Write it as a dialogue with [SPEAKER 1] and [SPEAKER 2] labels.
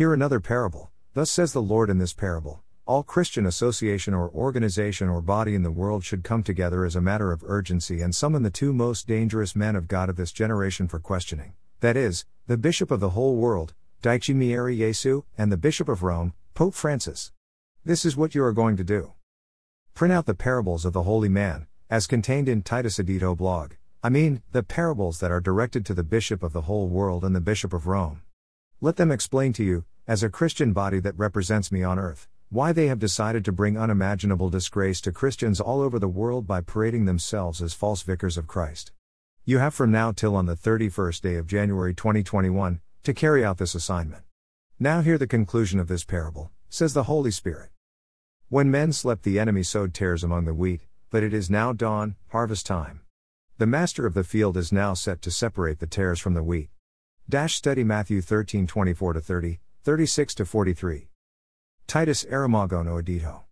[SPEAKER 1] Hear another parable. Thus says the Lord in this parable All Christian association or organization or body in the world should come together as a matter of urgency and summon the two most dangerous men of God of this generation for questioning. That is, the Bishop of the whole world, Daichi Mieri Jesu, and the Bishop of Rome, Pope Francis. This is what you are going to do. Print out the parables of the holy man, as contained in Titus Edito blog. I mean, the parables that are directed to the Bishop of the whole world and the Bishop of Rome. Let them explain to you, as a Christian body that represents me on earth, why they have decided to bring unimaginable disgrace to Christians all over the world by parading themselves as false vicars of Christ. You have from now till on the 31st day of January 2021 to carry out this assignment. Now hear the conclusion of this parable, says the Holy Spirit. When men slept, the enemy sowed tares among the wheat, but it is now dawn, harvest time. The master of the field is now set to separate the tares from the wheat. Dash study Matthew 13 24 30, 36 43. Titus Aramagono Edito.